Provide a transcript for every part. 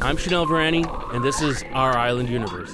I'm Shanil Virani, and this is Our Island Universe.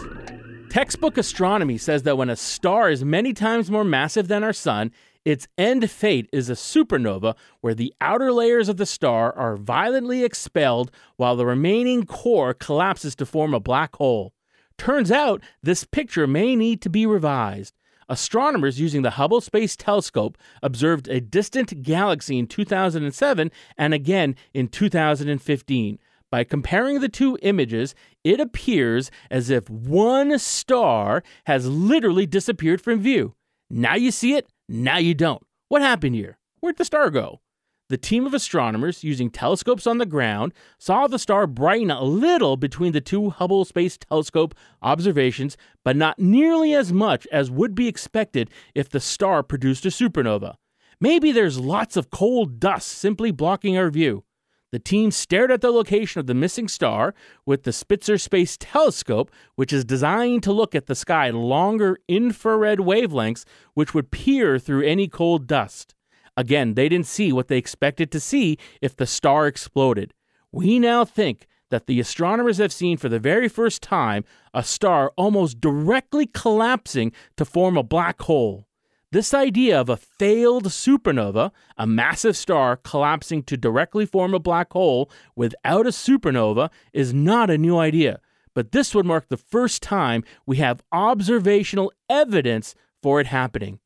Textbook astronomy says that when a star is many times more massive than our sun, its end fate is a supernova where the outer layers of the star are violently expelled while the remaining core collapses to form a black hole. Turns out this picture may need to be revised. Astronomers using the Hubble Space Telescope observed a distant galaxy in 2007 and again in 2015. By comparing the two images, it appears as if one star has literally disappeared from view. Now you see it, now you don't. What happened here? Where'd the star go? The team of astronomers, using telescopes on the ground, saw the star brighten a little between the two Hubble Space Telescope observations, but not nearly as much as would be expected if the star produced a supernova. Maybe there's lots of cold dust simply blocking our view. The team stared at the location of the missing star with the Spitzer Space Telescope, which is designed to look at the sky longer infrared wavelengths, which would peer through any cold dust. Again, they didn't see what they expected to see if the star exploded. We now think that the astronomers have seen for the very first time a star almost directly collapsing to form a black hole. This idea of a failed supernova, a massive star collapsing to directly form a black hole without a supernova, is not a new idea. But this would mark the first time we have observational evidence for it happening.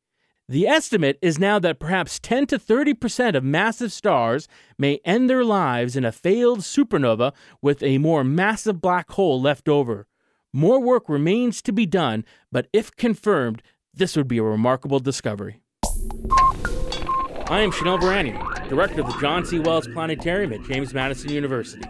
The estimate is now that perhaps 10 to 30% of massive stars may end their lives in a failed supernova with a more massive black hole left over. More work remains to be done, but if confirmed, this would be a remarkable discovery. I am Shanil Virani, director of the John C. Wells Planetarium at James Madison University.